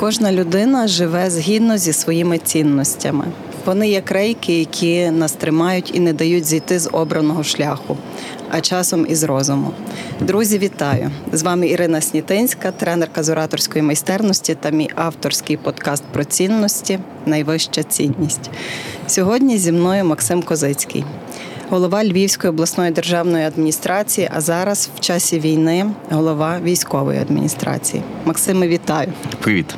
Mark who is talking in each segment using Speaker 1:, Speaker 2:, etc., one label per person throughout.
Speaker 1: Кожна людина живе згідно зі своїми цінностями. Вони як рейки, які нас тримають і не дають зійти з обраного шляху, а часом із розуму. Друзі, вітаю! З вами Ірина Снітинська, тренерка з ораторської майстерності та мій авторський подкаст про цінності Найвища цінність. Сьогодні зі мною Максим Козицький голова Львівської обласної державної адміністрації, а зараз в часі війни голова військової адміністрації. Максиме, вітаю.
Speaker 2: Привіт.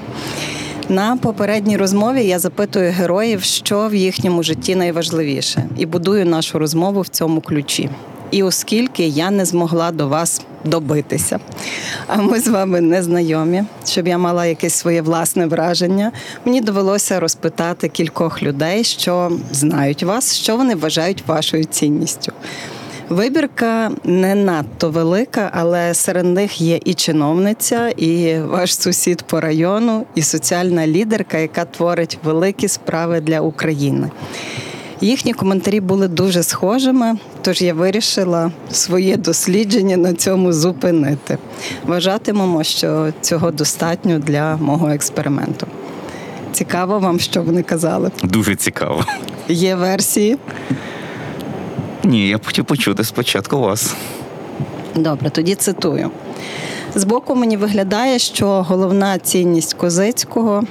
Speaker 1: На попередній розмові я запитую героїв, що в їхньому житті найважливіше, і будую нашу розмову в цьому ключі. І оскільки я не змогла до вас добитися, а ми з вами не знайомі, щоб я мала якесь своє власне враження, мені довелося розпитати кількох людей, що знають вас, що вони вважають вашою цінністю. Вибірка не надто велика, але серед них є і чиновниця, і ваш сусід по району, і соціальна лідерка, яка творить великі справи для України. Їхні коментарі були дуже схожими, тож я вирішила своє дослідження на цьому зупинити. Вважатимемо, що цього достатньо для мого експерименту. Цікаво вам, що вони казали?
Speaker 2: Дуже цікаво.
Speaker 1: Є версії?
Speaker 2: Ні, я хотів почути спочатку вас.
Speaker 1: Добре, тоді цитую. Збоку мені виглядає, що головна цінність Козицького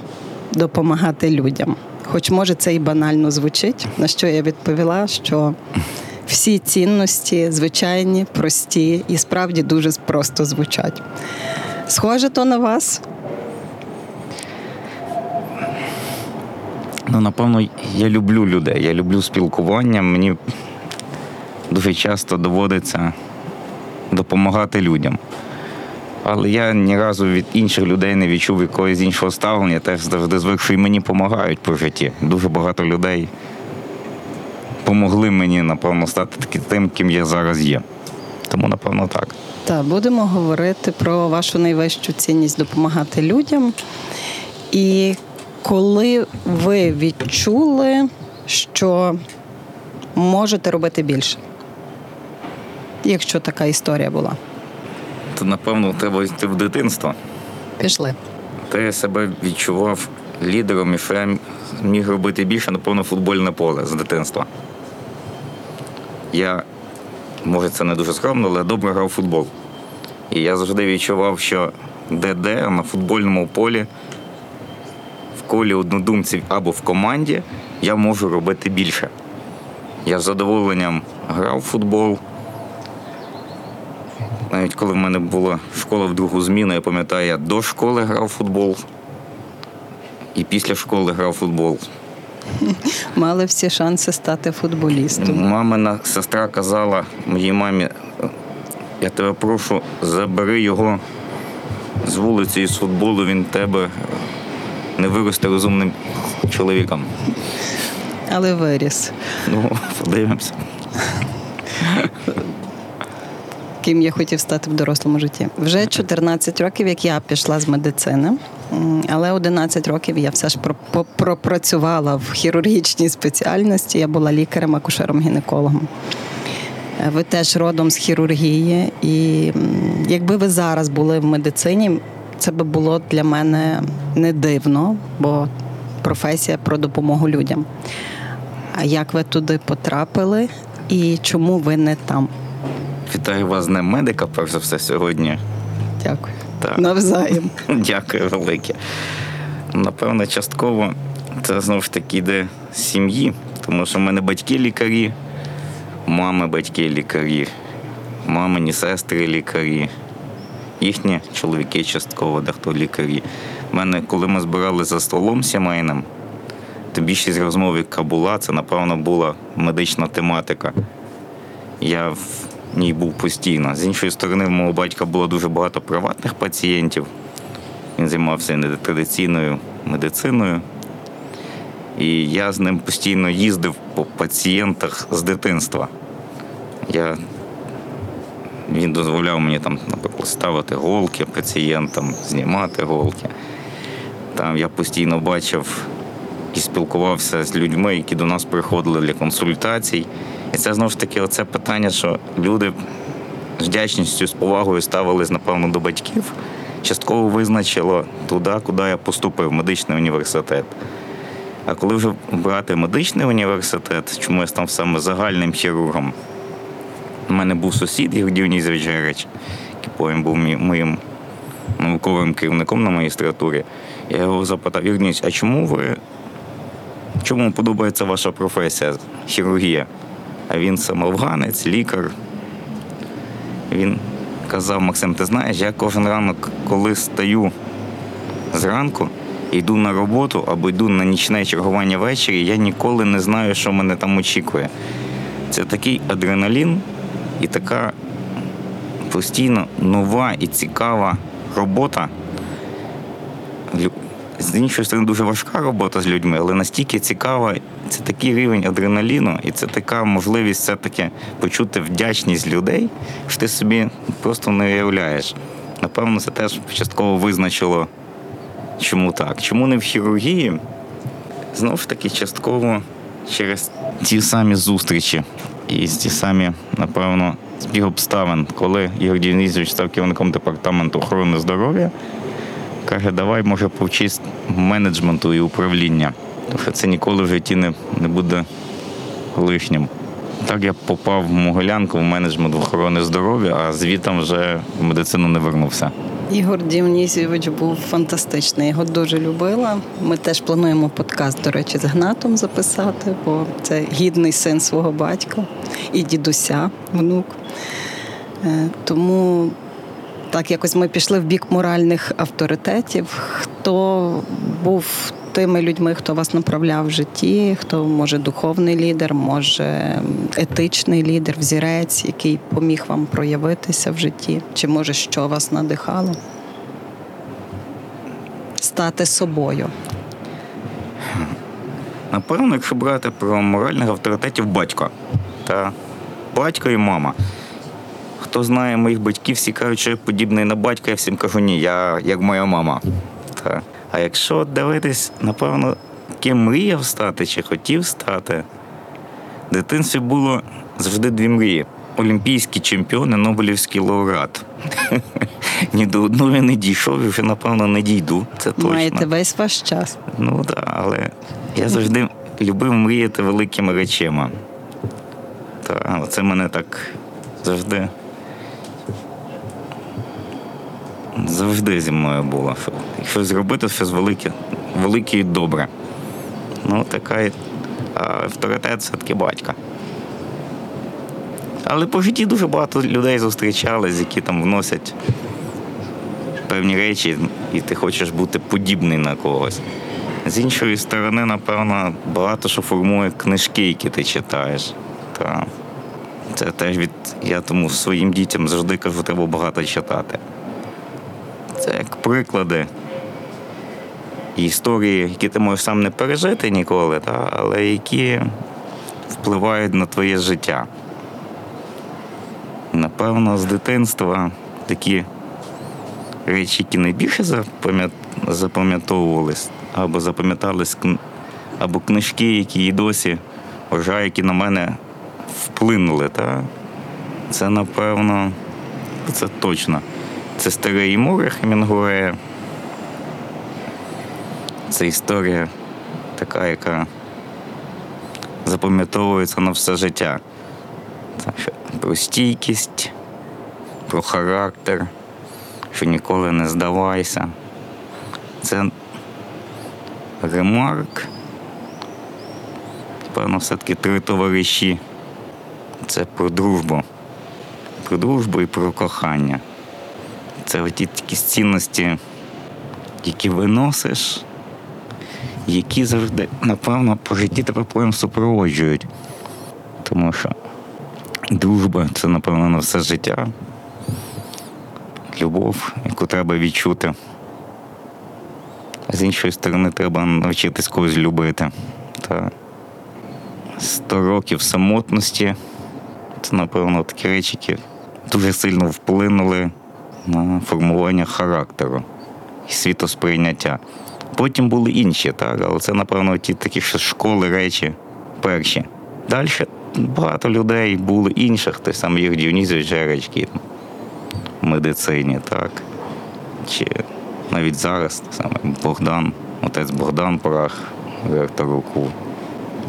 Speaker 1: допомагати людям. Хоч може це і банально звучить, на що я відповіла, що всі цінності звичайні, прості і справді дуже просто звучать. Схоже то на вас?
Speaker 2: Ну, напевно, я люблю людей, я люблю спілкування. Мені дуже часто доводиться допомагати людям. Але я ні разу від інших людей не відчув якогось іншого ставлення. Я Теж завжди звик, що і мені допомагають по житті. Дуже багато людей помогли мені, напевно, стати тим, ким я зараз є. Тому, напевно, так.
Speaker 1: Так, будемо говорити про вашу найвищу цінність допомагати людям. І коли ви відчули, що можете робити більше, якщо така історія була
Speaker 2: то напевно треба йти в дитинство.
Speaker 1: Пішли.
Speaker 2: Та я себе відчував лідером і що я міг робити більше, напевно, футбольне поле з дитинства. Я, може, це не дуже скромно, але добре грав в футбол. І я завжди відчував, що де-де на футбольному полі, в колі однодумців або в команді я можу робити більше. Я з задоволенням грав в футбол. Навіть коли в мене була школа в другу зміну, я пам'ятаю, я до школи грав в футбол і після школи грав в футбол.
Speaker 1: Мали всі шанси стати футболістом.
Speaker 2: Мамина сестра казала моїй мамі, я тебе прошу, забери його з вулиці з футболу, він тебе не виросте розумним чоловіком.
Speaker 1: Але виріс.
Speaker 2: Ну, подивимося
Speaker 1: ким я хотів стати в дорослому житті. Вже 14 років, як я пішла з медицини, але 11 років я все ж пропрацювала в хірургічній спеціальності. Я була лікарем, акушером, гінекологом. Ви теж родом з хірургії, і якби ви зараз були в медицині, це би було для мене не дивно, бо професія про допомогу людям. А як ви туди потрапили і чому ви не там?
Speaker 2: Вітаю вас з медика, перш за все, сьогодні.
Speaker 1: Дякую. Так. Навзаєм.
Speaker 2: Дякую велике. Напевно, частково це знову ж таки йде з сім'ї, тому що в мене батьки лікарі, мами, батьки лікарі, мамині сестри лікарі, їхні чоловіки частково, дехто лікарі. У мене, коли ми збирали за столом сімейним, то більшість розмов, яка була, це, напевно, була медична тематика. Я в ній був постійно. З іншої сторони, в мого батька було дуже багато приватних пацієнтів. Він займався нетрадиційною медициною. І я з ним постійно їздив по пацієнтах з дитинства. Я... Він дозволяв мені там, наприклад, ставити голки пацієнтам, знімати голки. Там я постійно бачив і спілкувався з людьми, які до нас приходили для консультацій. І це знову ж таки оце питання, що люди з вдячністю, з повагою ставились, напевно, до батьків. Частково визначило туди, куди я поступив, в медичний університет. А коли вже брати медичний університет, чому я став саме загальним хірургом, у мене був сусід Діонізович Герич, який потім був моїм науковим керівником на магістратурі. Я його запитав, Ігор а чому ви чому подобається ваша професія хірургія? А він сам афганець, лікар. Він казав, Максим, ти знаєш, я кожен ранок, коли стаю зранку, йду на роботу або йду на нічне чергування ввечері, я ніколи не знаю, що мене там очікує. Це такий адреналін і така постійно нова і цікава робота. З іншої сторони, дуже важка робота з людьми, але настільки цікава, це такий рівень адреналіну, і це така можливість все-таки почути вдячність людей, що ти собі просто не уявляєш. Напевно, це теж частково визначило, чому так. Чому не в хірургії? Знову ж таки, частково через ті самі зустрічі і ті самі, напевно, збіг обставин, коли Ігор Діонізович став керівником департаменту охорони здоров'я, каже, давай, може, повчись менеджменту і управління. Що це ніколи в житті не, не буде лишнім. Так я попав в Могилянку в менеджмент охорони здоров'я, а звітом вже в медицину не вернувся.
Speaker 1: Ігор Діонізійович був фантастичний. Його дуже любила. Ми теж плануємо подкаст, до речі, з Гнатом записати, бо це гідний син свого батька і дідуся, внук. Е, Тому так якось ми пішли в бік моральних авторитетів. Хто був тими людьми, хто вас направляв в житті, хто може духовний лідер, може етичний лідер, взірець, який поміг вам проявитися в житті, чи може що вас надихало? Стати собою.
Speaker 2: Напевно, якщо брати про моральних авторитетів батько та батько і мама. Хто знає моїх батьків, всі кажуть, що я подібний на батька, я всім кажу, ні, я як моя мама. Та. А якщо дивитись, напевно, ким мріяв стати чи хотів стати, в дитинстві було завжди дві мрії. Олімпійський чемпіон і Нобелівський лауреат. Ні до одної не дійшов і вже, напевно, не дійду. Це точно.
Speaker 1: Маєте весь ваш час.
Speaker 2: Ну так, але я завжди любив мріяти великими речами. Та це мене так завжди. Завжди зі мною було. Що Якщо зробити щось велике, велике і добре. Ну, така авторитет все-таки батька. Але по житті дуже багато людей зустрічались, які там вносять певні речі, і ти хочеш бути подібний на когось. З іншої сторони, напевно, багато що формує книжки, які ти читаєш. Та це теж від. Я тому своїм дітям завжди кажу, треба багато читати. Це як приклади історії, які ти можеш сам не пережити ніколи, та, але які впливають на твоє життя. Напевно, з дитинства такі речі, які найбільше запам'ятовувались, або запам'ятались або книжки, які і досі вважаю, які на мене вплинули. Та? Це, напевно, це точно. Це старе і море Хемінгуея. Це історія така, яка запам'ятовується на все життя. Це про стійкість, про характер, що ніколи не здавайся. Це ремарк. Певно, все-таки три товариші. Це про дружбу. Про дружбу і про кохання. Це оті такі цінності які виносиш, які завжди, напевно, по житті тебе потім супроводжують. Тому що дружба це, напевно, на все життя. Любов, яку треба відчути. А з іншої сторони, треба навчитись когось любити. Та 100 років самотності це, напевно, такі речі, які дуже сильно вплинули на формування характеру і світосприйняття. Потім були інші, так, але це, напевно, ті такі школи речі перші. Далі багато людей були інших, той самий Юрій Діонізович Жеречки в медицині, так. Чи навіть зараз той Богдан, отець Богдан Порах, ректор РУКУ,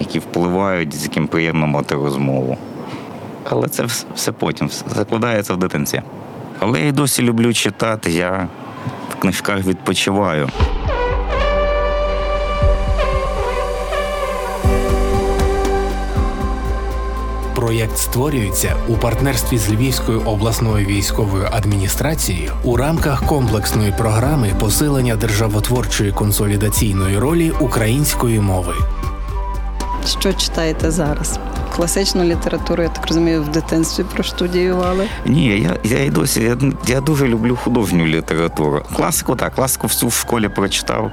Speaker 2: які впливають, з яким приємно мати розмову. Але це все потім закладається в дитинці. Але я досі люблю читати, я в книжках відпочиваю.
Speaker 3: Проєкт створюється у партнерстві з Львівською обласною військовою адміністрацією у рамках комплексної програми посилення державотворчої консолідаційної ролі української мови.
Speaker 1: Що читаєте зараз? Класичну літературу, я так розумію, в дитинстві проштудіювали.
Speaker 2: Ні, я, я і досі я, я дуже люблю художню літературу. Класику, так, класику всю в школі прочитав.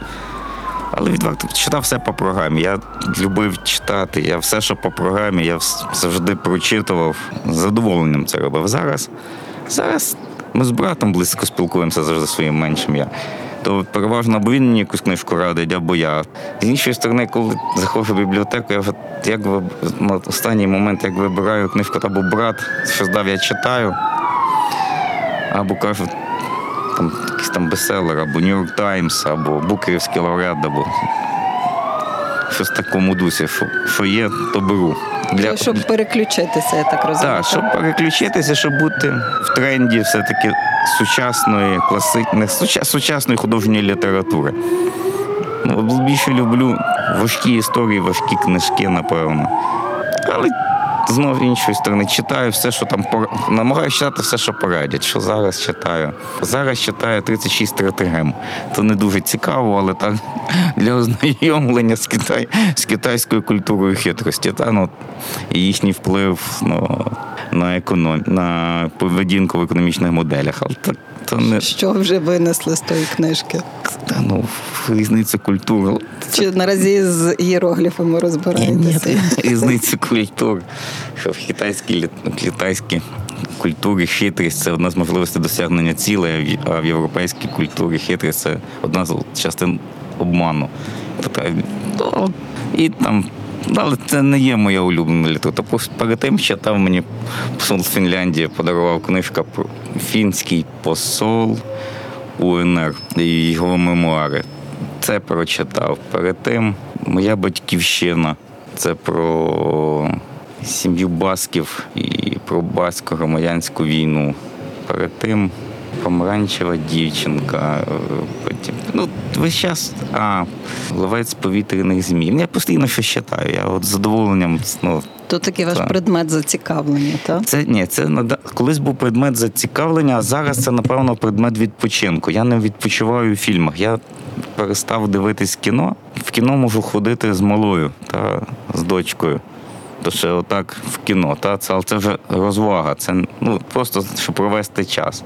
Speaker 2: Але відверто читав все по програмі. Я любив читати. Я все, що по програмі, я завжди прочитував. З задоволенням це робив. Зараз, зараз ми з братом близько спілкуємося завжди своїм меншим я. То переважно або він мені якусь книжку радить, або я. З іншої сторони, коли заходжу в бібліотеку, я вже як на останній момент, як вибираю книжку, або брат, що здав, я читаю, або кажуть, там якийсь там бестселер, або Нью-Йорк Таймс, або Букерівський лауреат, або щось в такому дусі, що, що є, то беру. Для,
Speaker 1: Щоб переключитися, я так розумію.
Speaker 2: так, щоб переключитися, щоб бути в тренді все-таки сучасної, класичної, сучасної художньої літератури. Ну, більше люблю важкі історії, важкі книжки, напевно. Але знову іншої сторони, читаю все, що там намагаюся читати все, що порадять. Що зараз читаю. Зараз читаю 36 стратегем. То не дуже цікаво, але так для ознайомлення з, Китай, з китайською культурою хитрості. Та, ну, їхній вплив ну, на економ... на поведінку в економічних моделях. Але так, то не
Speaker 1: Що вже винесли з тої книжки?
Speaker 2: та, ну, різниця культур.
Speaker 1: Чи наразі з іерогліфами розбираєтеся?
Speaker 2: різниця культур. Що в китайській, китайській культурі хитрість це одна з можливостей досягнення цілей, а в- європейській культурі хитрість це одна з частин обману. Ну, і там. Але це не є моя улюблена література. Перед тим читав мені посол з Фінляндії подарував книжка про фінський посол УНР і його мемуари. Це прочитав. Перед тим моя батьківщина. Це про сім'ю басків і про басько-громадянську війну. Перед тим помаранчева дівчинка. Е, ну, весь час, а, ловець повітряних змій. Я постійно щось читаю. Я от з задоволенням ну,
Speaker 1: То такий ваш
Speaker 2: Так.
Speaker 1: предмет зацікавлення, так?
Speaker 2: це ні, це колись був предмет зацікавлення, а зараз це, напевно, предмет відпочинку. Я не відпочиваю у фільмах. Я перестав дивитись кіно. В кіно можу ходити з малою та з дочкою. То ще отак в кіно. Та? Це, але це вже розвага. Це ну, просто щоб провести час.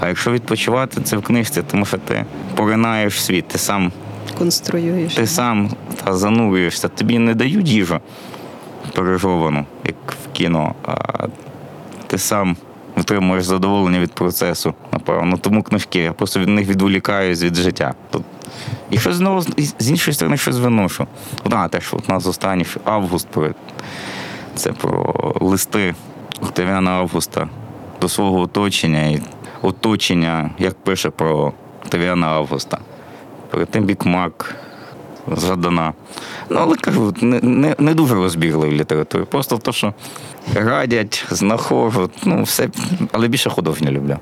Speaker 2: А якщо відпочивати, це в книжці, тому що ти поринаєш світ, ти сам
Speaker 1: Конструюєш.
Speaker 2: ти сам та, занурюєшся, тобі не дають їжу пережовану, як в кіно, а ти сам отримуєш задоволення від процесу, напевно. Тому книжки, я просто від них відволікаюсь від життя. Тут і щось знову з- іншої сторони щось виношу. А, теж от нас останній август це про листи Октавіана Августа до свого оточення і оточення, як пише про Октавіана Августа. Перед тим бік Мак згадана. Ну, але кажу, не, не, не дуже розбігли в літературі. Просто то, що радять, знаходять, ну, все, але більше художню люблю.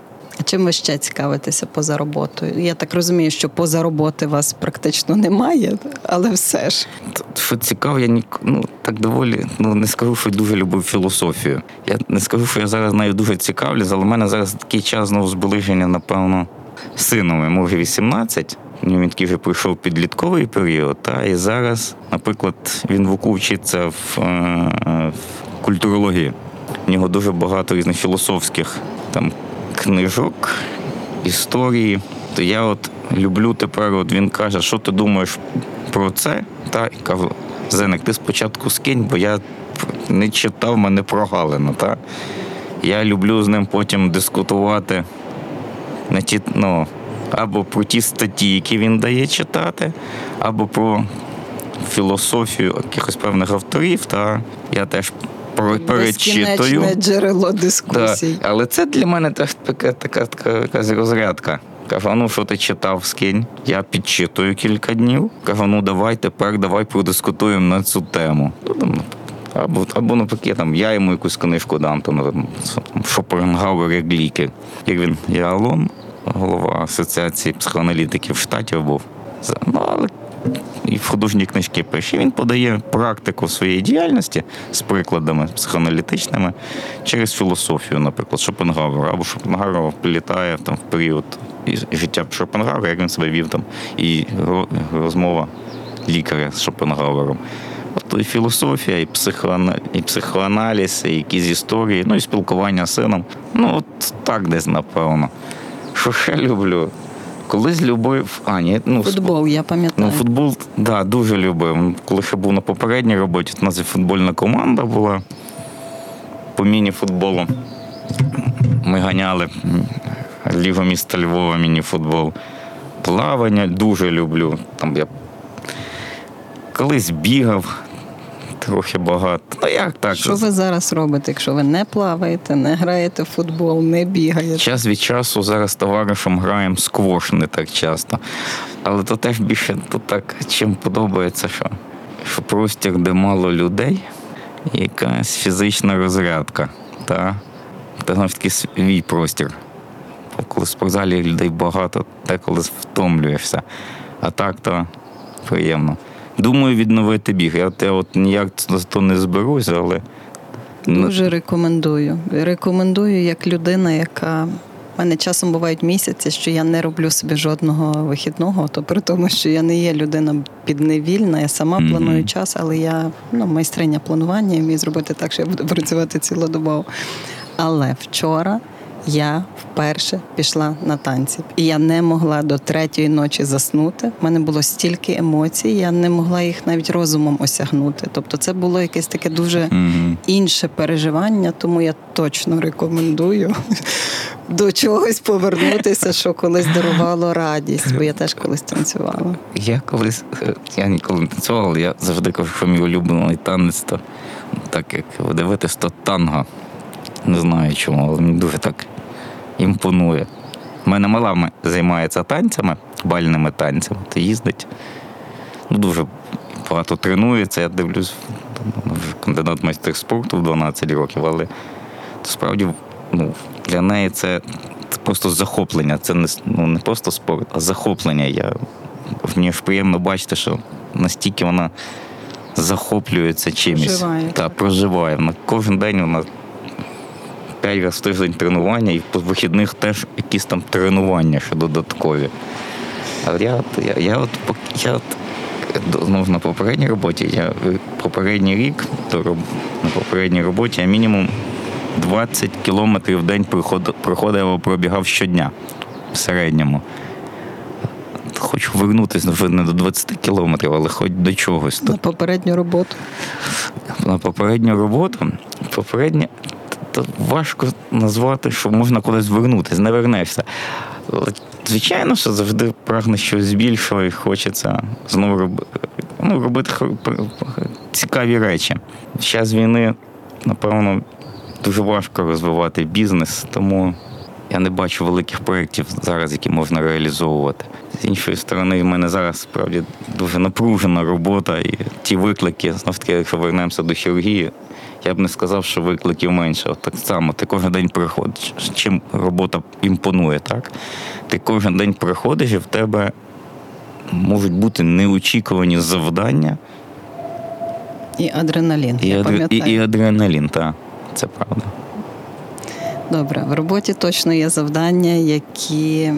Speaker 1: Чим ви ще цікавитеся поза роботою? Я так розумію, що поза роботи вас практично немає, але все ж.
Speaker 2: Що цікаво, я ні, ну, так доволі, ну не скажу, що дуже любив філософію. Я не скажу, що я зараз нею дуже цікавлюсь, але в мене зараз такий час знову зближення, напевно, з сином. Йому вже 18, ну, він такий вже пройшов підлітковий період, та, і зараз, наприклад, він в УКУ вчиться в, е, в культурології. У нього дуже багато різних філософських там книжок, історії. То я от люблю тепер, от він каже, що ти думаєш про це? Та, і кажу, Зеник, ти спочатку скинь, бо я не читав, мене прогалина. Та? Я люблю з ним потім дискутувати на ті, ну, або про ті статті, які він дає читати, або про філософію якихось певних авторів. Та я теж перечитую.
Speaker 1: Безкінечне джерело
Speaker 2: Да.
Speaker 1: дискусій.
Speaker 2: Але це для мене така, така, така розрядка. Кажу, ну що ти читав, скинь? Я підчитую кілька днів. Кажу, ну давай тепер, давай продискутуємо на цю тему. Ну, або, або навпаки, там, я йому якусь книжку дам, там, Шопенгауер як ліки. Як він, Ялом, голова Асоціації психоаналітиків штатів був. Ну, але і в художні книжки пише. Він подає практику своєї діяльності з прикладами психоаналітичними через філософію, наприклад, Шопенгауера. Або Шопенгауер вплітає там в період життя Шопенгауера, як він себе вів там, і розмова лікаря з Шопенгауером. От і філософія, і, психоана... і психоаналіз, і якісь історії, ну і спілкування з сином. Ну, от так десь, напевно. Що ще люблю? Колись любив. А, ні, ну,
Speaker 1: Футбол, я
Speaker 2: Ну,
Speaker 1: пам'ятаю.
Speaker 2: футбол, да, дуже любив. Коли ще був на попередній роботі, у нас і футбольна команда була по міні-футболу. Ми ганяли Лігу міста Львова, міні-футбол. Плавання дуже люблю. Там я колись бігав трохи багато. Ну як так?
Speaker 1: Що ви зараз робите, якщо ви не плаваєте, не граєте в футбол, не бігаєте?
Speaker 2: Час від часу зараз товаришем граємо сквош не так часто. Але то теж більше то так, чим подобається, що, що простір, де мало людей, якась фізична розрядка. Та, знову ж таки свій простір. Коли в спортзалі людей багато, деколи втомлюєшся. А так то приємно. Думаю, відновити біг. Я, я от ніяк то не зберусь, але ну,
Speaker 1: Дуже рекомендую. Рекомендую як людина, яка. У мене часом бувають місяці, що я не роблю собі жодного вихідного, то при тому, що я не є людина підневільна, я сама
Speaker 2: Мгм.
Speaker 1: планую час, але я ну, майстриня планування і вмію зробити так, що я буду працювати цілодобово. Але вчора я вперше пішла на танці, і я не могла до третьої ночі заснути. У мене було стільки емоцій, я не могла їх навіть розумом осягнути. Тобто, це було якесь таке дуже інше переживання, тому я точно рекомендую до чогось повернутися, що колись дарувало радість, бо я теж колись танцювала.
Speaker 2: Я колись, е, я ніколи не танцював, але я завжди кажу, що мій улюблений танець, то так як дивитись, то танго. Не знаю чому, але мені дуже так імпонує. У мене мала займається танцями, бальними танцями, то їздить. Ну, дуже багато тренується. Я дивлюсь, вже кандидат майстер спорту в 12 років, але справді ну, для неї це, це просто захоплення. Це не, ну, не просто спорт, а захоплення. Я, мені ж приємно бачити, що настільки вона захоплюється чимось.
Speaker 1: Проживає,
Speaker 2: Та, проживає. Вона кожен день вона п'ять разів в тиждень тренування, і по вихідних теж якісь там тренування ще додаткові. Але я, от- я, я от я от знову ж на попередній роботі, я е, попередній рік то роб- на попередній роботі я мінімум 20 кілометрів в день проходив, проходив пробігав щодня в середньому. Хочу вернутися вже не до 20 кілометрів, але хоч до чогось.
Speaker 1: На попередню роботу.
Speaker 2: на попередню роботу, попереднє, то важко назвати, що можна кудись вернутися, не вернешся. Звичайно, що завжди прагне щось більшого і хочеться знову робити, ну, робити цікаві речі. В час війни, напевно, дуже важко розвивати бізнес, тому я не бачу великих проєктів зараз, які можна реалізовувати. З іншої сторони, в мене зараз справді дуже напружена робота і ті виклики, знов таки, якщо вернемося до хірургії, я б не сказав, що викликів менше. От так само, ти кожен день приходиш, чим робота імпонує, так? Ти кожен день приходиш і в тебе можуть бути неочікувані завдання
Speaker 1: І адреналін.
Speaker 2: і,
Speaker 1: я
Speaker 2: адре- і, і адреналін, так. Це правда.
Speaker 1: Добре, в роботі точно є завдання, які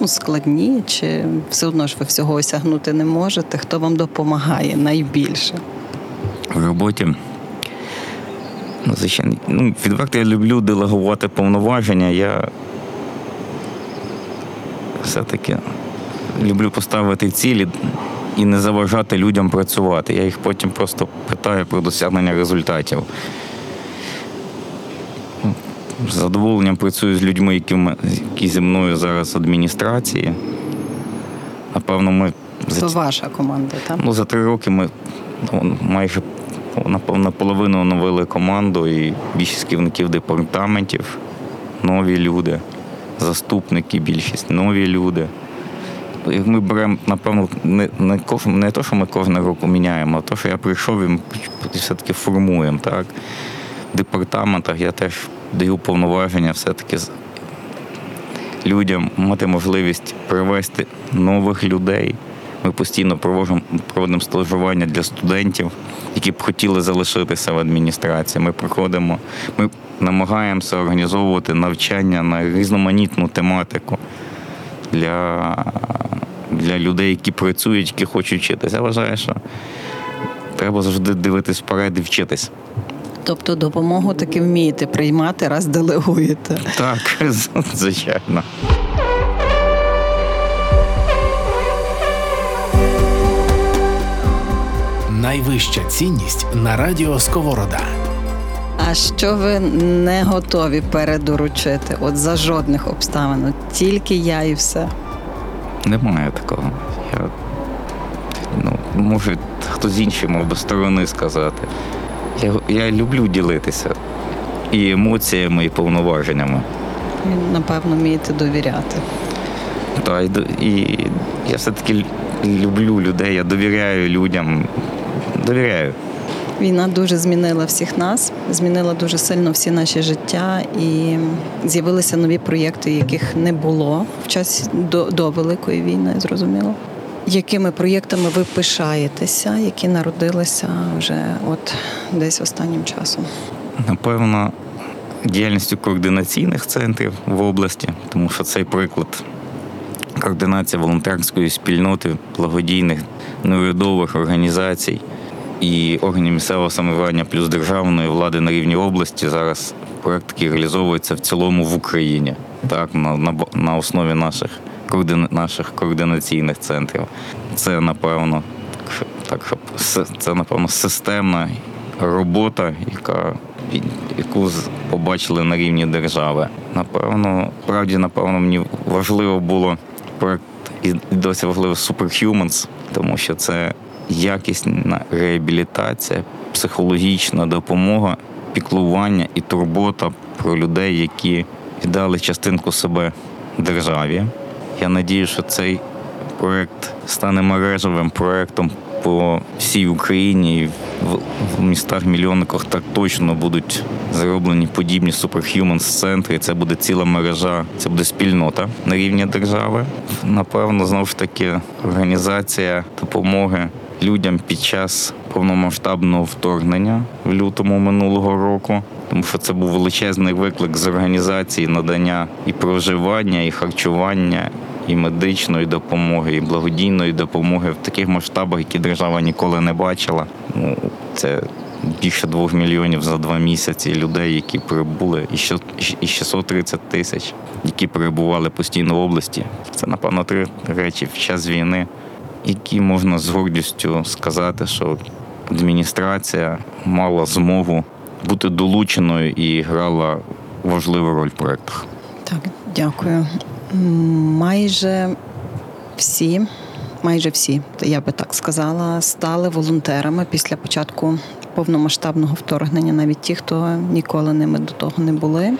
Speaker 1: ну, складні, чи все одно ж ви всього осягнути не можете? Хто вам допомагає найбільше?
Speaker 2: В роботі. Ну, звичайно, ну, відверто я люблю делегувати повноваження. Я все-таки люблю поставити цілі і не заважати людям працювати. Я їх потім просто питаю про досягнення результатів. З задоволенням працюю з людьми, які, які зі мною зараз в адміністрації. Напевно, ми ці-
Speaker 1: ваша команда, так?
Speaker 2: Ну, за три роки ми ну, майже наполовину оновили команду і більшість керівників департаментів, нові люди, заступники, більшість нові люди. Ми беремо, напевно, не, не, не те, що ми кожного року міняємо, а те, що я прийшов і ми все-таки формуємо. Так? В департаментах я теж даю повноваження все-таки людям мати можливість привести нових людей. Ми постійно проводимо, проводимо стажування для студентів, які б хотіли залишитися в адміністрації. Ми приходимо, ми намагаємося організовувати навчання на різноманітну тематику для, для людей, які працюють, які хочуть вчитися. Я вважаю, що треба завжди дивитись вперед і вчитись.
Speaker 1: Тобто допомогу таки вмієте приймати, раз делегуєте.
Speaker 2: Так, звичайно.
Speaker 3: Найвища цінність на радіо Сковорода.
Speaker 1: А що ви не готові передоручити? От за жодних обставин, От тільки я і все.
Speaker 2: Немає такого. Я, ну, може, хтось інший мав би сторони сказати. Я, я люблю ділитися і емоціями, і повноваженнями.
Speaker 1: Ви, Напевно, вмієте довіряти.
Speaker 2: Та, і, і я все-таки люблю людей, я довіряю людям. Довіряю.
Speaker 1: Війна дуже змінила всіх нас, змінила дуже сильно всі наші життя, і з'явилися нові проєкти, яких не було в часі до, до великої війни, зрозуміло. Якими проєктами ви пишаєтеся, які народилися вже от десь останнім часом?
Speaker 2: Напевно, діяльністю координаційних центрів в області, тому що цей приклад координація волонтерської спільноти, благодійних неурядових організацій і органів місцевого самоврядування плюс державної влади на рівні області зараз проект такий реалізовується в цілому в Україні, так на, на, на основі наших наших координаційних центрів. Це напевно так, щоб це напевно системна робота, яка яку побачили на рівні держави. Напевно, справді, напевно, мені важливо було проект і досі важливо Superhumans, тому що це якісна реабілітація, психологічна допомога, піклування і турбота про людей, які віддали частинку себе державі. Я надію, що цей проект стане мережевим проектом по всій Україні в містах мільйонниках так точно будуть зроблені подібні Superhumans центри. Це буде ціла мережа, це буде спільнота на рівні держави. Напевно, знову ж таки, організація допомоги людям під час повномасштабного вторгнення в лютому минулого року. Тому що це був величезний виклик з організації надання і проживання, і харчування, і медичної допомоги, і благодійної допомоги в таких масштабах, які держава ніколи не бачила. Ну, це більше двох мільйонів за два місяці людей, які прибули, і ще і 630 тисяч, які перебували постійно в області. Це, напевно, три речі в час війни, які можна з гордістю сказати, що адміністрація мала змогу бути долученою і грала важливу роль в проєктах.
Speaker 1: Так, дякую. Майже всі, майже всі, я би так сказала, стали волонтерами після початку повномасштабного вторгнення, навіть ті, хто ніколи ними до того не були.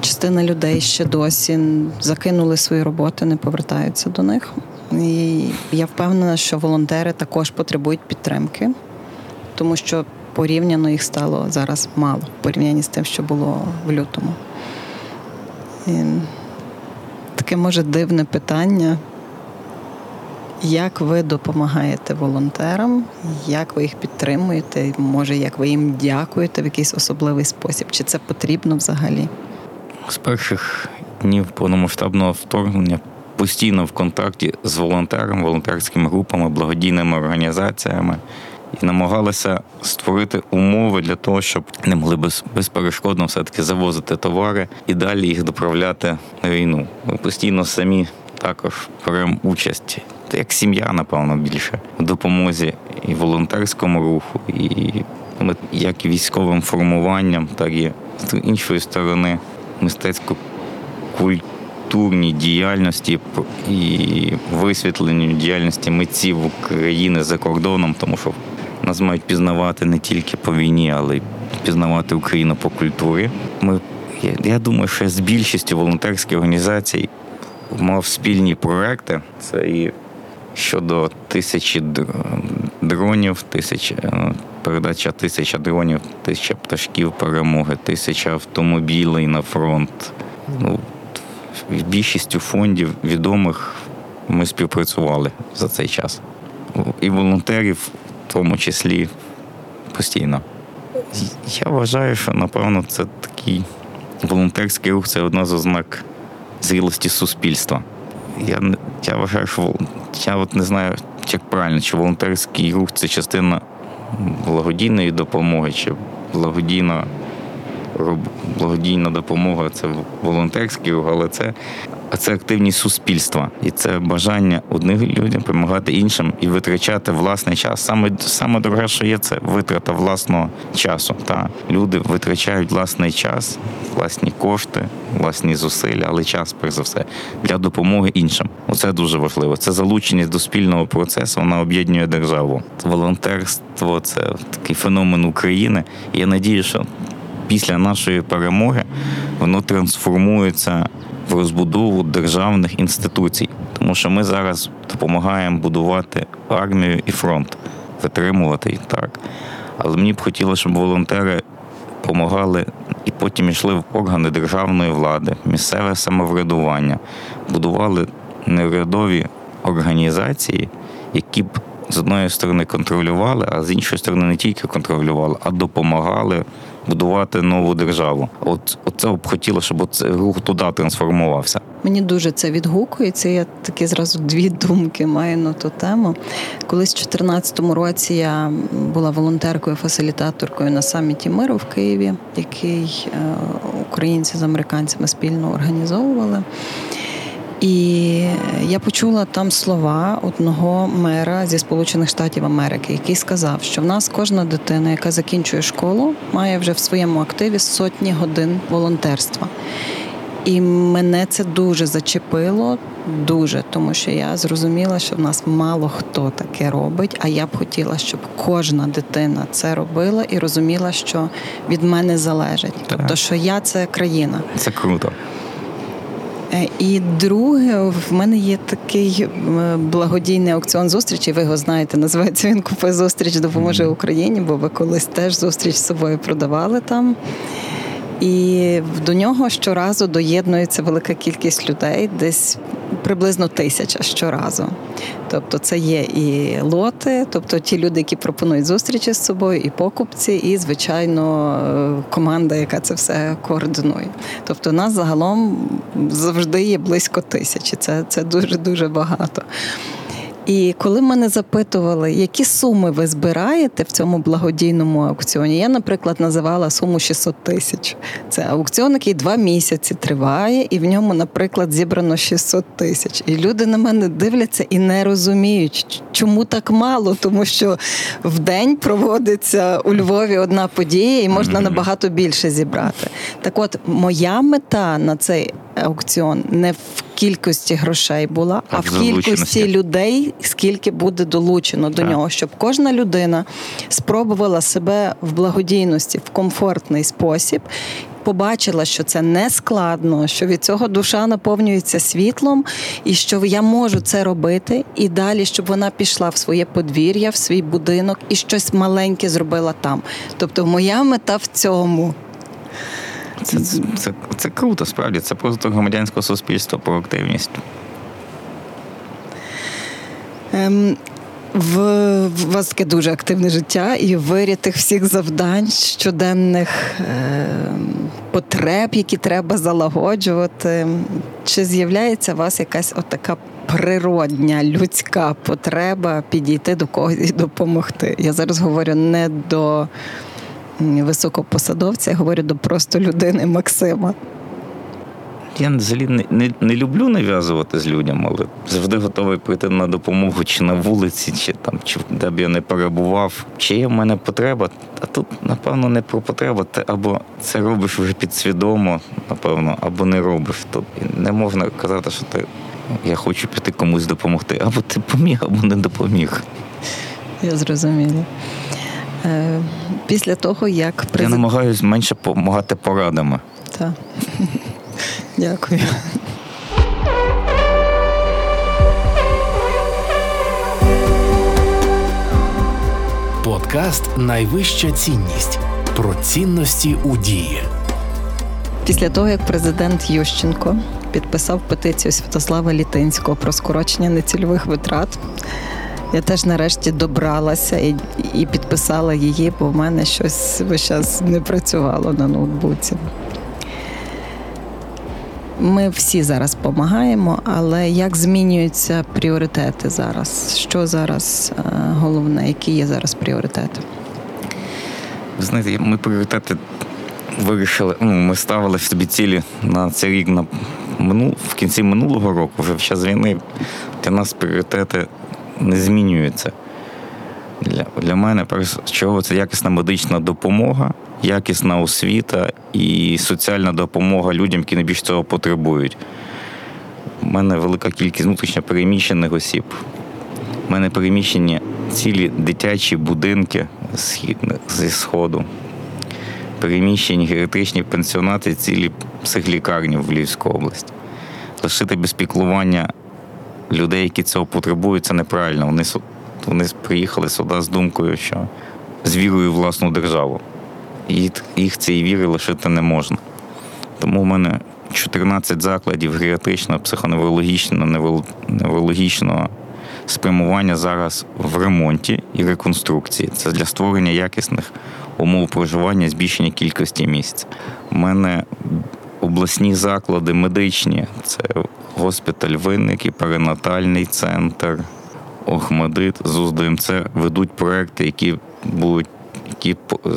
Speaker 1: Частина людей ще досі закинули свої роботи, не повертаються до них. І я впевнена, що волонтери також потребують підтримки, тому що порівняно їх стало зараз мало в порівнянні з тим, що було в лютому. І таке може дивне питання. Як ви допомагаєте волонтерам? Як ви їх підтримуєте? Може, як ви їм дякуєте в якийсь особливий спосіб? Чи це потрібно взагалі?
Speaker 2: З перших днів повномасштабного вторгнення постійно в контакті з волонтерами, волонтерськими групами, благодійними організаціями і намагалися створити умови для того, щоб не могли без, безперешкодно все-таки завозити товари і далі їх доправляти на війну. Ми постійно самі також беремо участь, як сім'я, напевно, більше в допомозі і волонтерському руху, і ми як військовим формуванням, так і з іншої сторони мистецько-культурній діяльності і висвітленню діяльності митців України за кордоном, тому що нас мають пізнавати не тільки по війні, але й пізнавати Україну по культурі. Ми я, думаю, що з більшістю волонтерських організацій мав спільні проекти. Це і щодо тисячі дронів, тисячі, е, передача тисяча дронів, тисяча пташків перемоги, тисяча автомобілей на фронт. Ну, Більшістю фондів відомих ми співпрацювали за цей час. І волонтерів, в тому числі, постійно. Я вважаю, що напевно це такий волонтерський рух це одна з ознак зрілості суспільства. Я я вважаю, що я от не знаю, як правильно, чи волонтерський рух це частина благодійної допомоги, чи благодійна благодійна допомога це волонтерський рух, але це а це активність суспільства, і це бажання одних людям допомагати іншим і витрачати власний час. Саме саме дороге, що є, це витрата власного часу. Та люди витрачають власний час, власні кошти, власні зусилля, але час, перш за все, для допомоги іншим. Оце дуже важливо. Це залученість до спільного процесу, вона об'єднує державу. Волонтерство це такий феномен України. Я надію, що після нашої перемоги воно трансформується в розбудову державних інституцій, тому що ми зараз допомагаємо будувати армію і фронт, витримувати їх так. Але мені б хотілося, щоб волонтери допомагали і потім йшли в органи державної влади, місцеве самоврядування, будували неурядові організації, які б з одної сторони контролювали, а з іншої сторони не тільки контролювали, а допомагали будувати нову державу. От це б хотіло, щоб рух туди трансформувався.
Speaker 1: Мені дуже це відгукується. Я такі зразу дві думки маю на ту тему. Колись у 2014 році я була волонтеркою, фасилітаторкою на саміті миру в Києві, який е, українці з американцями спільно організовували. І я почула там слова одного мера зі Сполучених Штатів Америки, який сказав, що в нас кожна дитина, яка закінчує школу, має вже в своєму активі сотні годин волонтерства. І мене це дуже зачепило, дуже, тому що я зрозуміла, що в нас мало хто таке робить. А я б хотіла, щоб кожна дитина це робила і розуміла, що від мене залежить. Тобто, що я це країна.
Speaker 2: Це круто.
Speaker 1: Е, і друге, в мене є такий благодійний аукціон зустрічі. Ви його знаєте, називається він Купи зустріч допоможе Україні, бо ви колись теж зустріч з собою продавали там. І до нього щоразу доєднується велика кількість людей, десь приблизно тисяча щоразу. Тобто це є і лоти, тобто ті люди, які пропонують зустрічі з собою, і покупці, і, звичайно, е, команда, яка це все координує. Тобто, нас загалом завжди є близько тисячі. Це, Це дуже дуже багато. І коли мене запитували, які суми ви збираєте в цьому благодійному аукціоні, я, наприклад, називала суму 600 тисяч. Це аукціон, який два місяці триває, і в ньому, наприклад, зібрано 600 тисяч. І люди на мене дивляться і не розуміють, чому так мало, тому що в день проводиться у Львові одна подія, і можна набагато більше зібрати. Так, от моя мета на цей аукціон не в кількості грошей була, а в кількості людей, скільки буде долучено до нього, щоб кожна людина спробувала себе в благодійності в комфортний спосіб. Побачила, що це не складно, що від цього душа наповнюється світлом, і що я можу це робити, і далі, щоб вона пішла в своє подвір'я, в свій будинок і щось маленьке зробила там. Тобто, моя мета в цьому.
Speaker 2: Це, це, це, це круто, справді. Це просто громадянського суспільства про активність.
Speaker 1: Ем, в, в вас таке дуже активне життя, і вирі всіх завдань щоденних. Е, потреб, які треба залагоджувати. Чи з'являється у вас якась отака природня людська потреба підійти до когось і допомогти? Я зараз говорю не до високопосадовця, я говорю до просто людини Максима.
Speaker 2: Я взагалі не, не, не люблю нав'язувати з людям, але завжди готовий прийти на допомогу чи на вулиці, чи там, чи де б я не перебував. Чи є в мене потреба? А тут, напевно, не про потребу. Ти або це робиш вже підсвідомо, напевно, або не робиш. Тут не можна казати, що ти я хочу піти комусь допомогти. Або ти поміг, або не допоміг.
Speaker 1: Я зрозуміла. Е, після того, як
Speaker 2: президент...
Speaker 1: Я
Speaker 2: намагаюся менше допомагати порадами.
Speaker 1: Так. Дякую.
Speaker 3: Подкаст Найвища цінність про цінності у дії.
Speaker 1: Після того, як президент Ющенко підписав петицію Святослава Літинського про скорочення нецільових витрат, я теж нарешті добралася і і підписала її, бо в мене щось весь час не працювало на ноутбуці. Ми всі зараз допомагаємо, але як змінюються пріоритети зараз? Що зараз е, головне? Які є зараз пріоритети?
Speaker 2: Ви знаєте, ми пріоритети вирішили. Ну, ми ставили собі цілі на цей рік на минул, в кінці минулого року, вже в час війни. Для нас пріоритети не змінюються. Для для мене чого це якісна медична допомога, якісна освіта і соціальна допомога людям, які найбільш цього потребують. У мене велика кількість внутрішньо переміщених осіб. У мене переміщені цілі дитячі будинки зі Сходу, переміщені геріатричні пенсіонати, цілі психлікарні в Львівській області. Лишити без піклування людей, які цього потребують, це неправильно. Вони вони приїхали сюди з думкою, що з вірою в власну державу. І їх цієї віри лишити не можна. Тому в мене 14 закладів геріатричного, психоневрологічного, неврологічного спрямування зараз в ремонті і реконструкції. Це для створення якісних умов проживання, збільшення кількості місць. У мене обласні заклади медичні, це госпіталь Винник і перинатальний центр. Охмадит з УЗДМЦ ведуть проекти, які будуть, які е,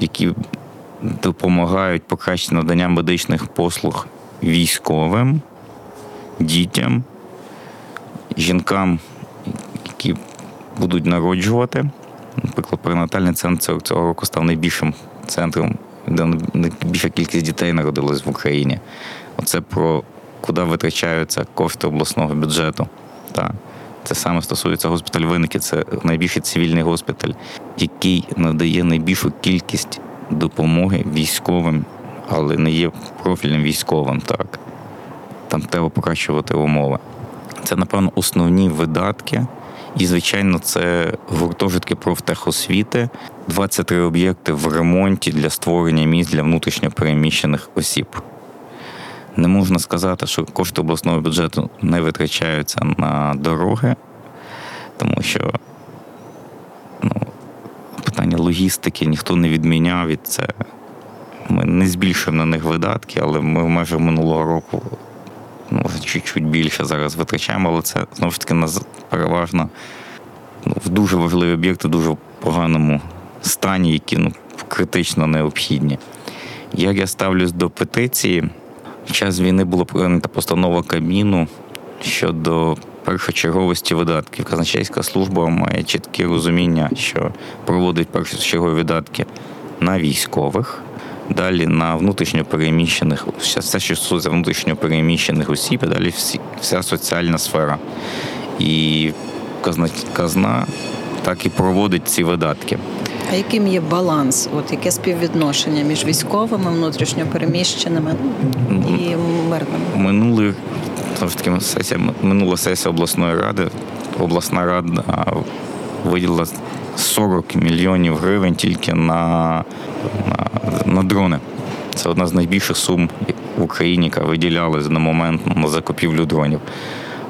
Speaker 2: які допомагають покращити надання медичних послуг військовим, дітям, жінкам, які будуть народжувати. Наприклад, перинатальний центр цього року став найбільшим центром, де найбільша кількість дітей народилась в Україні. Оце про куди витрачаються кошти обласного бюджету. Так. Це саме стосується госпіталь виники. Це найбільший цивільний госпіталь, який надає найбільшу кількість допомоги військовим, але не є профільним військовим. Так там треба покращувати умови. Це, напевно, основні видатки. І, звичайно, це гуртожитки профтехосвіти, 23 об'єкти в ремонті для створення місць для внутрішньопереміщених осіб. Не можна сказати, що кошти обласного бюджету не витрачаються на дороги, тому що ну, питання логістики ніхто не відміняв від це. Ми не збільшуємо на них видатки, але ми в межах минулого року ну, чуть-чуть більше зараз витрачаємо, але це знову ж таки нас переважно ну, в дуже важливі об'єкти, в дуже поганому стані, які ну, критично необхідні. Як я ставлюсь до петиції? В час війни була прийнята постанова Кабміну щодо першочерговості видатків. Казначейська служба має чітке розуміння, що проводить першочергові видатки на військових, далі на внутрішньопереміщених, все, що стосується внутрішньопереміщених осіб, і далі всі, вся соціальна сфера. І казна, казна так і проводить ці видатки.
Speaker 1: А яким є баланс? От яке співвідношення між військовими, внутрішньопереміщеними і мирними?
Speaker 2: Минулий таки сесія минула сесія обласної ради. Обласна рада виділила 40 мільйонів гривень тільки на, на, на дрони. Це одна з найбільших сум в Україні, яка виділялась на момент на закупівлю дронів.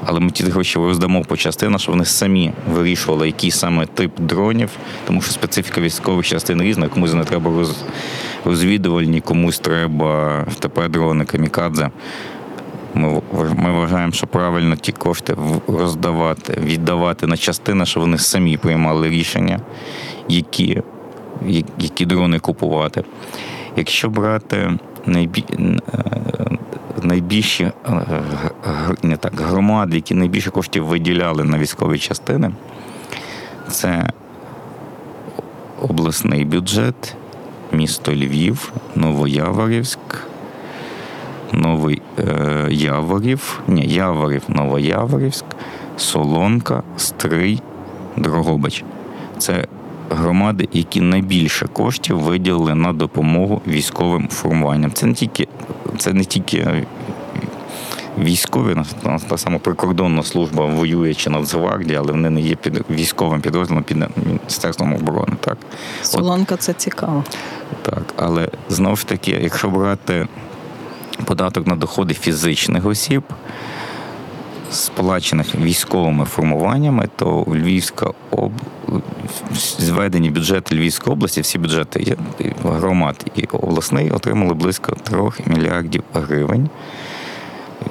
Speaker 2: Але ми ті гроші роздамо по частинах, щоб вони самі вирішували, який саме тип дронів, тому що специфіка військових частин різна, комусь не треба роз, розвідувальні, комусь треба ТП дрони, камікадзе. Ми, ми вважаємо, що правильно ті кошти роздавати, віддавати на частини, щоб вони самі приймали рішення, які, які дрони купувати. Якщо брати найбі... е, найбільші е, не так, громади, які найбільше коштів виділяли на військові частини, це обласний бюджет, місто Львів, Новояворівськ, Новий е, Яворів, ні, Яворів, Новояворівськ, Солонка, Стрий, Дрогобич. Це громади, які найбільше коштів виділили на допомогу військовим формуванням. Це не тільки, це не тільки е, військові, та сама прикордонна служба воює чи Нацгвардія, але вони не є під військовим підрозділом під Міністерством оборони. Так.
Speaker 1: Солонка це цікаво.
Speaker 2: Так, але знову ж таки, якщо брати податок на доходи фізичних осіб, сплачених військовими формуваннями, то Львівська об... зведені бюджети Львівської області, всі бюджети громад і обласний отримали близько 3 мільярдів гривень.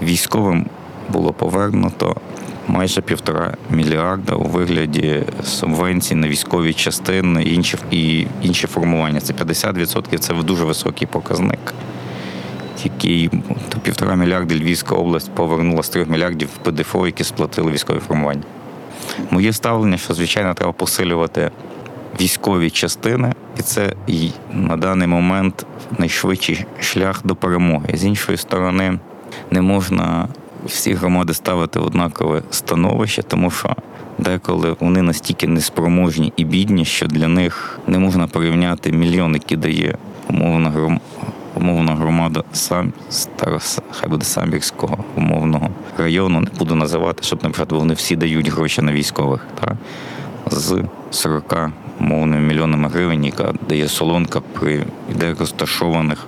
Speaker 2: Військовим було повернуто майже півтора мільярда у вигляді субвенцій на військові частини інші, і інші формування. Це 50%, це дуже високий показник. Який то півтора мільярда Львівська область повернула з трьох мільярдів ПДФО, які сплатили військові формування. Моє ставлення, що звичайно треба посилювати військові частини, і це і на даний момент найшвидший шлях до перемоги. З іншої сторони, не можна всі громади ставити в однакове становище, тому що деколи вони настільки неспроможні і бідні, що для них не можна порівняти мільйон, який дає умовна гром... умовна громада сам старос, хай буде самбірського умовного району. Не буду називати, щоб наприклад, вони всі дають гроші на військових. Та? З 40 умовними мільйонами гривень, яка дає солонка при де розташованих